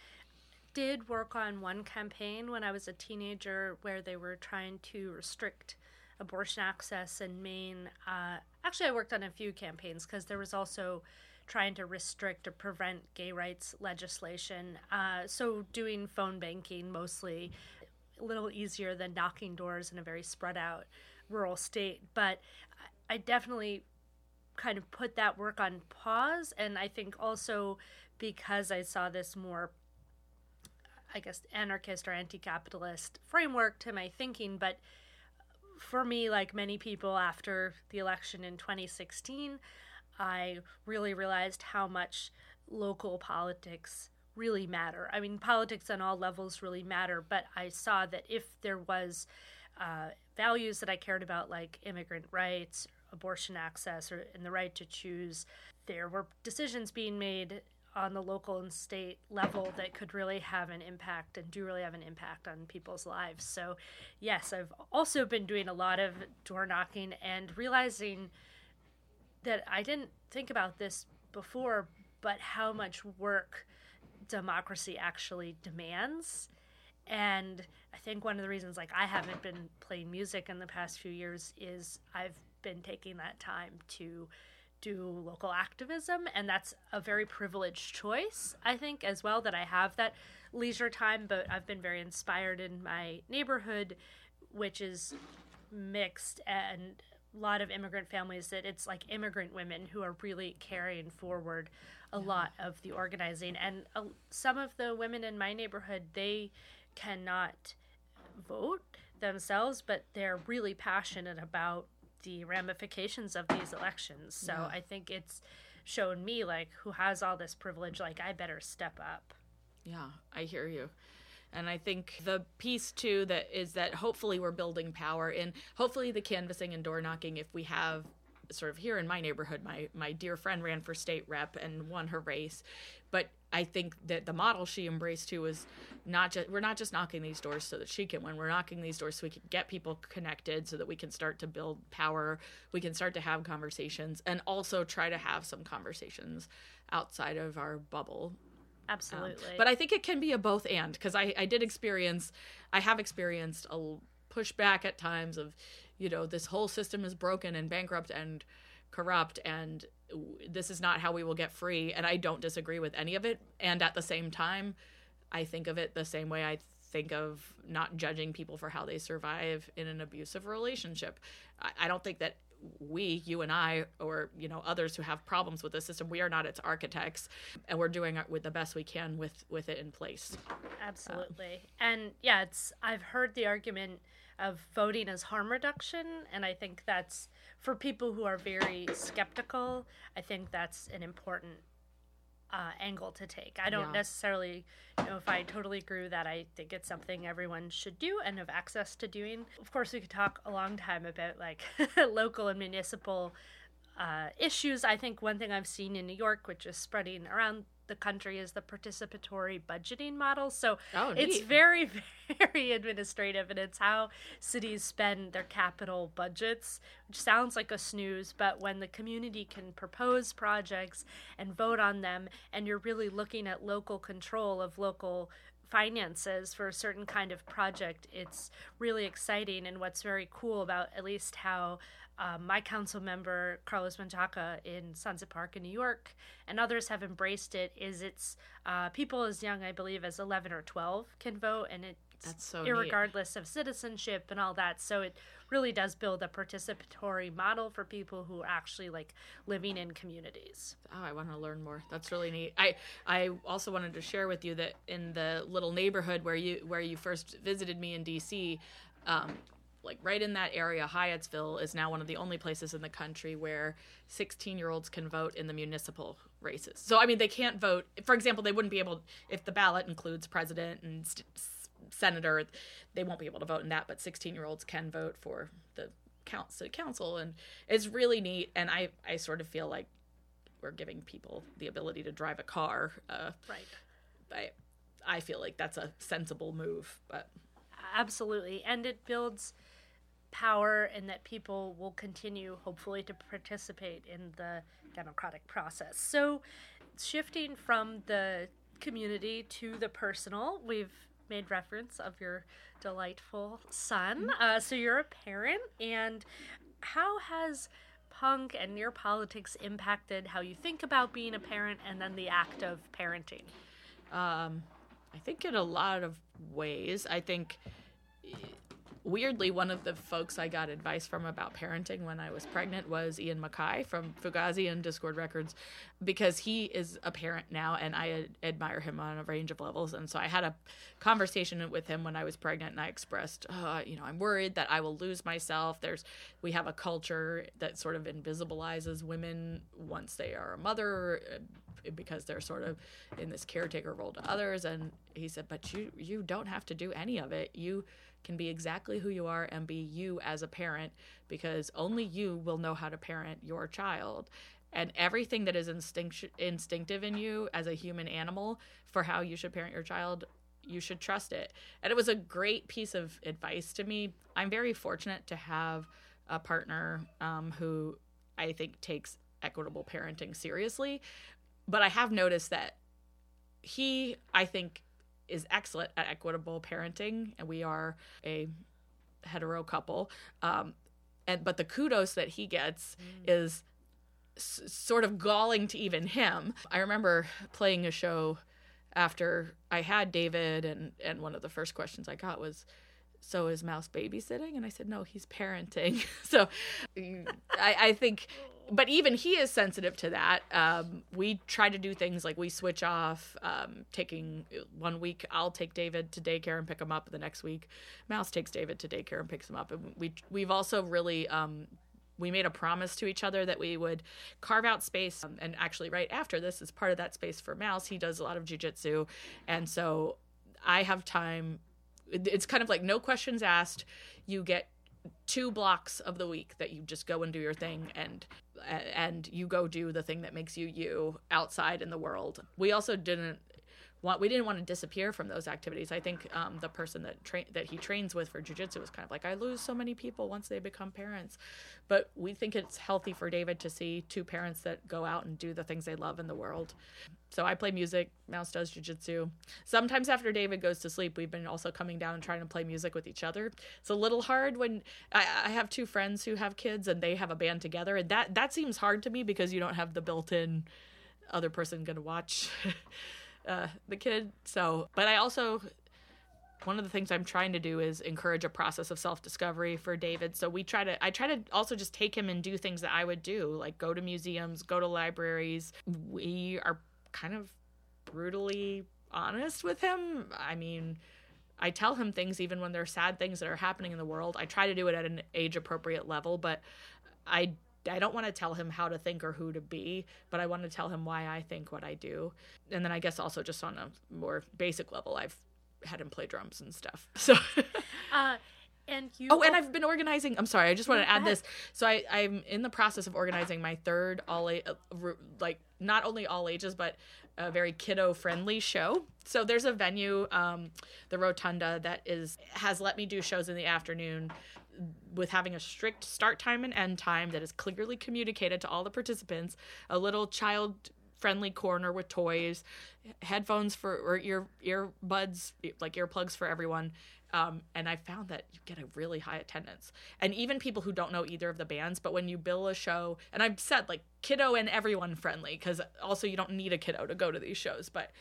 did work on one campaign when I was a teenager where they were trying to restrict abortion access in Maine. Uh, actually, I worked on a few campaigns because there was also trying to restrict or prevent gay rights legislation. Uh, so doing phone banking mostly a little easier than knocking doors in a very spread out rural state. But I definitely kind of put that work on pause. And I think also because I saw this more, I guess, anarchist or anti capitalist framework to my thinking. But for me, like many people after the election in 2016, I really realized how much local politics really matter. I mean, politics on all levels really matter, but I saw that if there was uh, values that I cared about, like immigrant rights, abortion access, or and the right to choose, there were decisions being made on the local and state level that could really have an impact and do really have an impact on people's lives. So, yes, I've also been doing a lot of door knocking and realizing that I didn't think about this before, but how much work democracy actually demands. And I think one of the reasons like I haven't been playing music in the past few years is I've been taking that time to do local activism and that's a very privileged choice I think as well that I have that leisure time but I've been very inspired in my neighborhood which is mixed and a lot of immigrant families that it's like immigrant women who are really carrying forward a yeah. lot of the organizing and uh, some of the women in my neighborhood they cannot vote themselves but they're really passionate about the ramifications of these elections. So yeah. i think it's shown me like who has all this privilege like i better step up. Yeah i hear you. And I think the piece too that is that hopefully we're building power in hopefully the canvassing and door knocking if we have sort of here in my neighborhood my my dear friend ran for state rep and won her race. But i think that the model she embraced too was not just we're not just knocking these doors so that she can win. We're knocking these doors so we can get people connected so that we can start to build power. We can start to have conversations and also try to have some conversations outside of our bubble. Absolutely. Um, but I think it can be a both and because I, I did experience, I have experienced a pushback at times of, you know, this whole system is broken and bankrupt and corrupt and this is not how we will get free. And I don't disagree with any of it. And at the same time, I think of it the same way I think of not judging people for how they survive in an abusive relationship. I, I don't think that we, you and I, or you know others who have problems with the system, we are not its architects, and we're doing it with the best we can with with it in place. Absolutely, and yeah, it's I've heard the argument of voting as harm reduction, and I think that's for people who are very skeptical. I think that's an important uh, angle to take. I don't yeah. necessarily know if I totally agree with that. I think it's something everyone should do and have access to doing. Of course, we could talk a long time about like local and municipal uh, issues. I think one thing I've seen in New York, which is spreading around the country is the participatory budgeting model. So oh, it's very, very administrative, and it's how cities spend their capital budgets, which sounds like a snooze, but when the community can propose projects and vote on them, and you're really looking at local control of local finances for a certain kind of project, it's really exciting. And what's very cool about at least how um, my council member Carlos Menchaca in Sunset Park in New York and others have embraced it is it's uh, people as young I believe as 11 or 12 can vote and it's That's so regardless of citizenship and all that so it really does build a participatory model for people who are actually like living in communities. Oh, I want to learn more. That's really neat. I I also wanted to share with you that in the little neighborhood where you where you first visited me in DC, um, like right in that area, Hyattsville is now one of the only places in the country where 16 year olds can vote in the municipal races. So, I mean, they can't vote. For example, they wouldn't be able, if the ballot includes president and st- senator, they won't be able to vote in that, but 16 year olds can vote for the city council. And it's really neat. And I, I sort of feel like we're giving people the ability to drive a car. Uh, right. I, I feel like that's a sensible move, but. Absolutely. And it builds power and that people will continue, hopefully, to participate in the democratic process. So, shifting from the community to the personal, we've made reference of your delightful son. Mm-hmm. Uh, so, you're a parent, and how has punk and your politics impacted how you think about being a parent and then the act of parenting? Um, I think in a lot of ways. I think weirdly, one of the folks I got advice from about parenting when I was pregnant was Ian MacKaye from Fugazi and Dischord Records, because he is a parent now, and I admire him on a range of levels. And so I had a conversation with him when I was pregnant, and I expressed, uh, you know, I'm worried that I will lose myself. There's, we have a culture that sort of invisibilizes women once they are a mother uh, because they're sort of in this caretaker role to others and he said but you you don't have to do any of it you can be exactly who you are and be you as a parent because only you will know how to parent your child. And everything that is instinct- instinctive in you as a human animal for how you should parent your child, you should trust it. And it was a great piece of advice to me. I'm very fortunate to have a partner um, who I think takes equitable parenting seriously. But I have noticed that he, I think, is excellent at equitable parenting, and we are a hetero couple. Um, and but the kudos that he gets mm. is s- sort of galling to even him. I remember playing a show after I had David, and and one of the first questions I got was, "So is Mouse babysitting?" And I said, "No, he's parenting." so I, I think but even he is sensitive to that. Um, we try to do things like we switch off, um, taking one week I'll take David to daycare and pick him up. The next week, Mouse takes David to daycare and picks him up. And we we've also really um, we made a promise to each other that we would carve out space. Um, and actually, right after this is part of that space for Mouse. He does a lot of jujitsu, and so I have time. It's kind of like no questions asked. You get two blocks of the week that you just go and do your thing and and you go do the thing that makes you you outside in the world. We also didn't want we didn't want to disappear from those activities. I think um, the person that train that he trains with for jujitsu was kind of like I lose so many people once they become parents, but we think it's healthy for David to see two parents that go out and do the things they love in the world. So I play music, Mouse does jujitsu. Sometimes after David goes to sleep, we've been also coming down and trying to play music with each other. It's a little hard when I, I have two friends who have kids and they have a band together, and that that seems hard to me because you don't have the built-in other person going to watch. uh, the kid. So, but I also one of the things I'm trying to do is encourage a process of self-discovery for David. So we try to I try to also just take him and do things that I would do, like go to museums, go to libraries. We are kind of brutally honest with him. I mean, I tell him things even when there are sad things that are happening in the world. I try to do it at an age appropriate level, but I I don't want to tell him how to think or who to be, but I want to tell him why I think what I do. And then I guess also just on a more basic level, I've had him play drums and stuff. So uh and you Oh, and I've been organizing. I'm sorry. I just want to add this. So I I'm in the process of organizing my third all uh, like not only all ages but a very kiddo friendly show. So there's a venue, um, the Rotunda, that is has let me do shows in the afternoon with having a strict start time and end time that is clearly communicated to all the participants, a little child friendly corner with toys, headphones for or ear earbuds like earplugs for everyone. Um, and I found that you get a really high attendance, and even people who don't know either of the bands. But when you bill a show, and I've said like kiddo and everyone friendly, because also you don't need a kiddo to go to these shows. But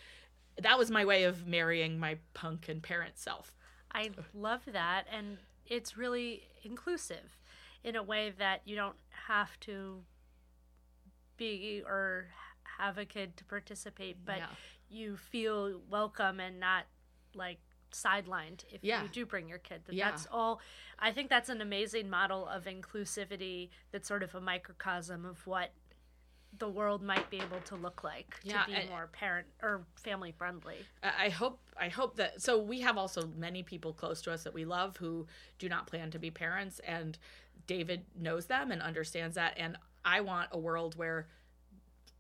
that was my way of marrying my punk and parent self. I love that, and it's really inclusive in a way that you don't have to be or have a kid to participate, but yeah. you feel welcome and not like sidelined if yeah. you do bring your kid. That yeah. That's all. I think that's an amazing model of inclusivity. That's sort of a microcosm of what the world might be able to look like yeah, to be more parent or family friendly. I hope I hope that so we have also many people close to us that we love who do not plan to be parents and David knows them and understands that and I want a world where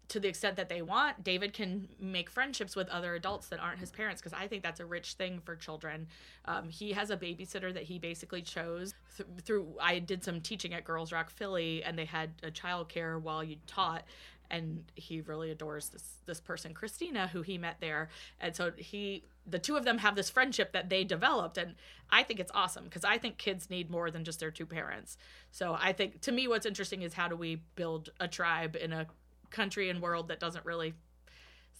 to the extent that they want, David can make friendships with other adults that aren't his parents because I think that's a rich thing for children. Um, he has a babysitter that he basically chose th- through. I did some teaching at Girls Rock Philly, and they had a child care while you taught. and he really adores this this person Christina who he met there and so he the two of them have this friendship that they developed and I think it's awesome because I think kids need more than just their two parents so I think to me what's interesting is how do we build a tribe in a country and world that doesn't really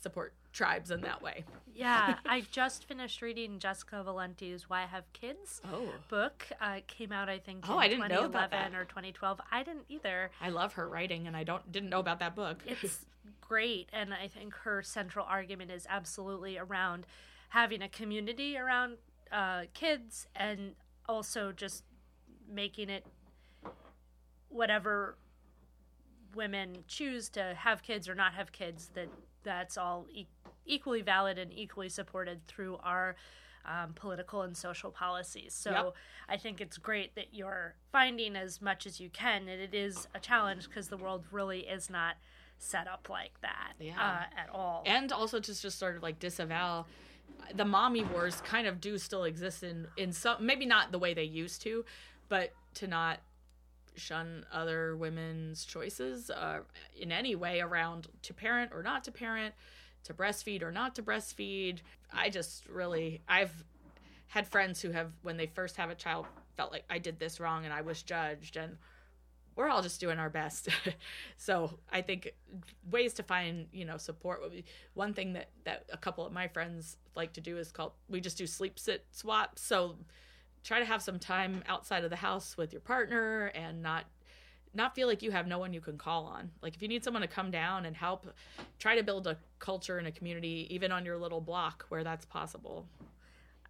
support tribes in that way. Yeah, I just finished reading Jessica Valenti's "Why Have Kids" Oh. book. Uh, came out, I think, Oh, I didn't know about 2011 that. or 2012. I didn't either. I love her writing and I don't didn't know about that book. It's great, and I think her central argument is absolutely around having a community around uh, kids, and also just making it whatever women choose to have kids or not have kids that that's all e- equally valid and equally supported through our um, political and social policies. So Yep. I think it's great that you're finding as much as you can, and it is a challenge because the world really is not set up like that Yeah. uh, at all. and also to just sort of like disavow the mommy wars kind of do still exist in in some maybe not the way they used to but to not shun other women's choices uh, in any way around to parent or not to parent to breastfeed or not to breastfeed i just really i've had friends who have when they first have a child felt like i did this wrong and i was judged and we're all just doing our best. so I think ways to find, you know, support would be one thing that that a couple of my friends like to do is called we just do sleep sit swaps. So try to have some time outside of the house with your partner and not not feel like you have no one you can call on. Like if you need someone to come down and help, try to build a culture and a community even on your little block where that's possible.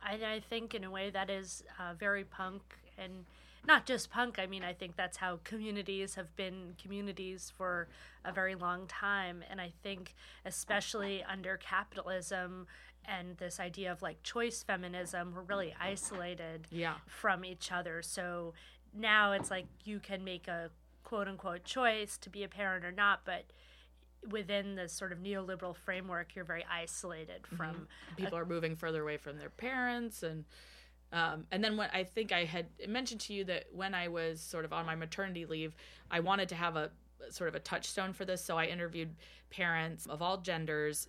I, I think in a way that is uh, very punk and not just punk. I mean, I think that's how communities have been communities for a very long time. And I think, especially under capitalism and this idea of like choice feminism, we're really isolated Yeah. from each other. So now it's like you can make a quote unquote choice to be a parent or not, but within this sort of neoliberal framework, you're very isolated from people are moving further away from their parents and um, and then when I think I had mentioned to you that when I was sort of on my maternity leave, I wanted to have a sort of a touchstone for this. So I interviewed parents of all genders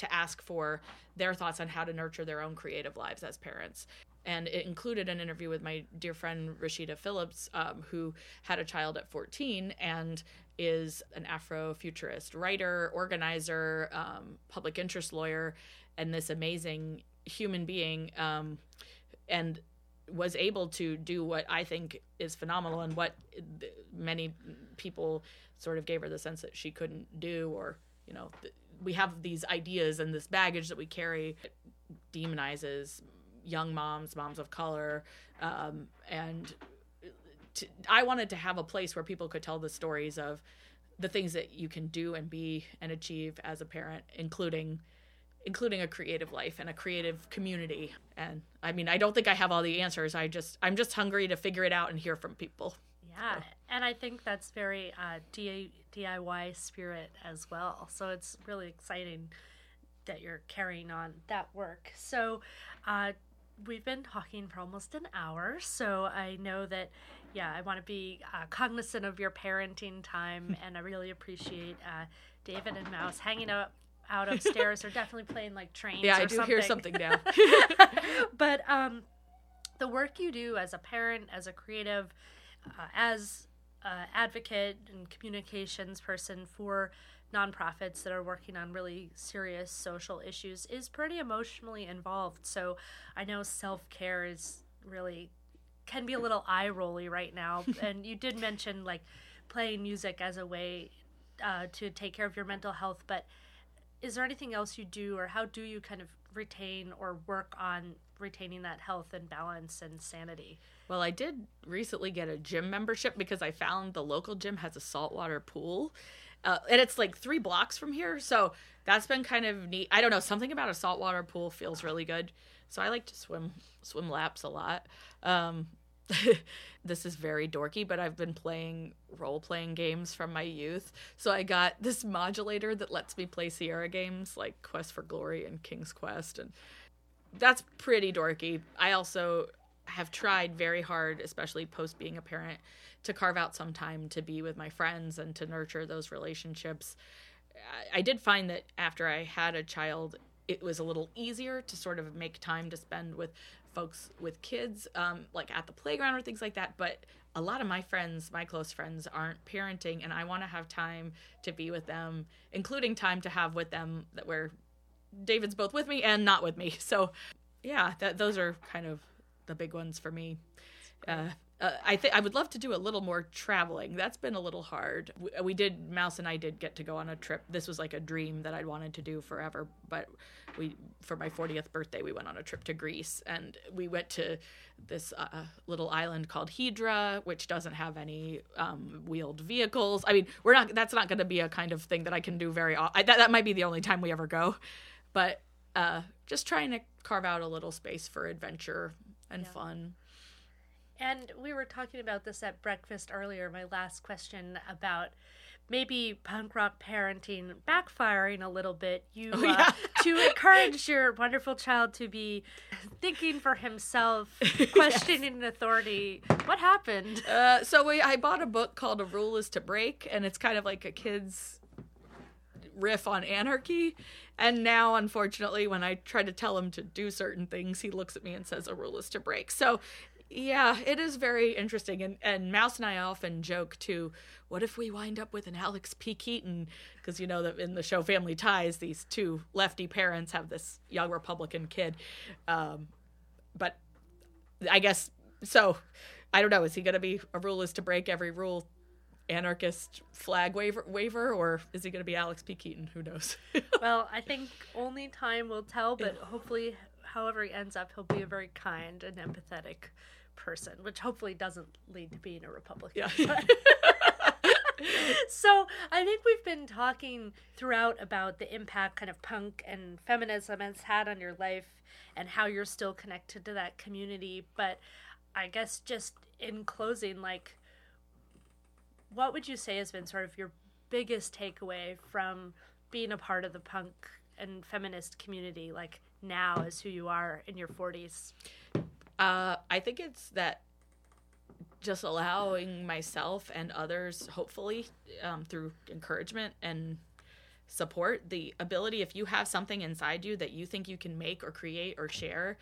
to ask for their thoughts on how to nurture their own creative lives as parents. And it included an interview with my dear friend Rasheedah Phillips, um, who had a child at 14 and is an Afrofuturist writer, organizer, um, public interest lawyer, and this amazing human being. Um, and was able to do what I think is phenomenal and what many people sort of gave her the sense that she couldn't do or you know we have these ideas and this baggage that we carry. That demonizes young moms moms of color um, and to, I wanted to have a place where people could tell the stories of the things that you can do and be and achieve as a parent including including a creative life and a creative community. And i mean i don't think i have all the answers. I just i'm just hungry to figure it out and hear from people Yeah, and I think that's very uh, DIY spirit as well. So it's really exciting that you're carrying on that work. So uh, we've been talking for almost an hour, so I know that. Yeah, I want to be uh, cognizant of your parenting time, and I really appreciate uh, David and Mouse hanging out out upstairs. They're definitely playing like trains. yeah i do hear something now but um, the work you do as a parent, as a creative, uh, as an advocate and communications person for nonprofits that are working on really serious social issues is pretty emotionally involved. So I know self care is really can be a little eye rolly right now. and you did mention like playing music as a way uh, to take care of your mental health, but is there anything else you do or how do you kind of retain or work on retaining that health and balance and sanity. Well i did recently get a gym membership because i found the local gym has a saltwater pool uh, and it's like three blocks from here so that's been kind of neat. I don't know something about a saltwater pool feels really good. So i like to swim swim laps a lot. Um, this is very dorky, but I've been playing role playing games from my youth. So I got this modulator that lets me play Sierra games like Quest for Glory and King's Quest. And that's pretty dorky. I also have tried very hard, especially post being a parent, to carve out some time to be with my friends and to nurture those relationships. I did find that after I had a child, it was a little easier to sort of make time to spend with folks with kids, um, like at the playground or things like that. But a lot of my friends, my close friends, aren't parenting, and I want to have time to be with them, including time to have with them that where David's both with me and not with me. So, yeah, that those are kind of the big ones for me. Uh, uh, I think I would love to do a little more traveling. That's been a little hard. We, we, did Mouse and I did get to go on a trip. This was like a dream that I'd wanted to do forever. But we for my 40th birthday we went on a trip to Greece and we went to this uh, little island called Hydra, which doesn't have any um, wheeled vehicles. I mean, we're not. That's not going to be a kind of thing that I can do very. I, that that might be the only time we ever go. But uh, just trying to carve out a little space for adventure and yeah. fun. And we were talking about this at breakfast earlier. My last question about maybe punk rock parenting backfiring a little bit. You oh, yeah. To encourage your wonderful child to be thinking for himself, questioning yes. authority. What happened? Uh, so we, I bought a book called "A Rule Is to Break," and it's kind of like a kid's riff on anarchy. And now, unfortunately, when I try to tell him to do certain things, he looks at me and says, A rule is to break. So yeah, it is very interesting. And, and Mouse and I often joke too what if we wind up with an Alex P. Keaton? Because you know that in the show Family Ties, these two lefty parents have this young Republican kid. Um, but I guess so. I don't know. Is he going to be a rule is to break every rule anarchist flag waiver, waiver or is he going to be Alex P. Keaton? Who knows? well, I think only time will tell, but hopefully, however he ends up, he'll be a very kind and empathetic person, which hopefully doesn't lead to being a Republican. Yeah. so I think we've been talking throughout about the impact kind of punk and feminism has had on your life and how you're still connected to that community. But I guess just in closing, like, what would you say has been sort of your biggest takeaway from being a part of the punk and feminist community, like now as who you are in your 40s? Uh, I think it's that just allowing myself and others, hopefully, um, through encouragement and support, the ability, if you have something inside you that you think you can make or create or share,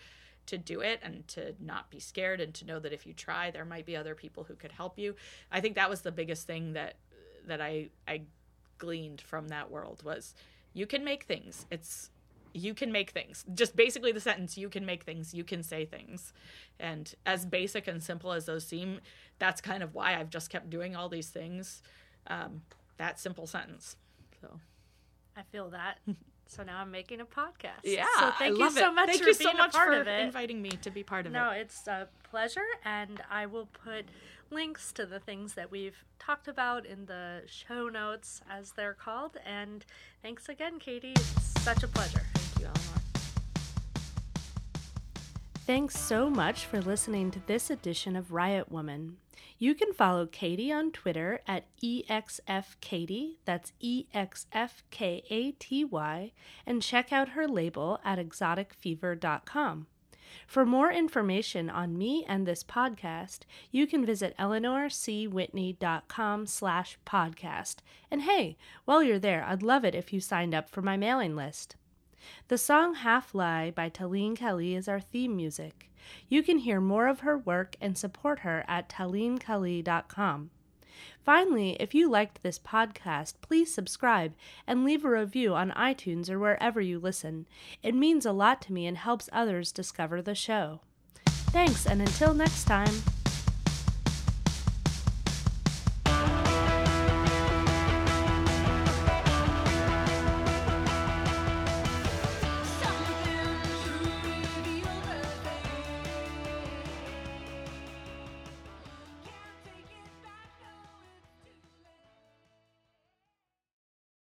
to do it and to not be scared and to know that if you try, there might be other people who could help you. I think that was the biggest thing that that I I gleaned from that world was you can make things. It's you can make things. Just basically the sentence, you can make things, you can say things. And as basic and simple as those seem, that's kind of why I've just kept doing all these things. Um, that simple sentence. So I feel that. So now I'm making a podcast. Yeah, so thank you so much thank for you being so much part for of it. inviting me to be part of no, it. No, it's a pleasure, and I will put links to the things that we've talked about in the show notes, as they're called. And thanks again, Katie. It's such a pleasure. Thank. Thanks so much for listening to this edition of Riot Woman. You can follow Katie on Twitter at EXFKaty, that's E X F K A T Y, and check out her label at exoticfever.com. For more information on me and this podcast, you can visit eleanorcwhitney.com slash podcast. And hey, while you're there, I'd love it if you signed up for my mailing list. The song Half Lie by Talene Kelly is our theme music. You can hear more of her work and support her at talenkelly.com. Finally, if you liked this podcast, please subscribe and leave a review on iTunes or wherever you listen. It means a lot to me and helps others discover the show. Thanks, and until next time.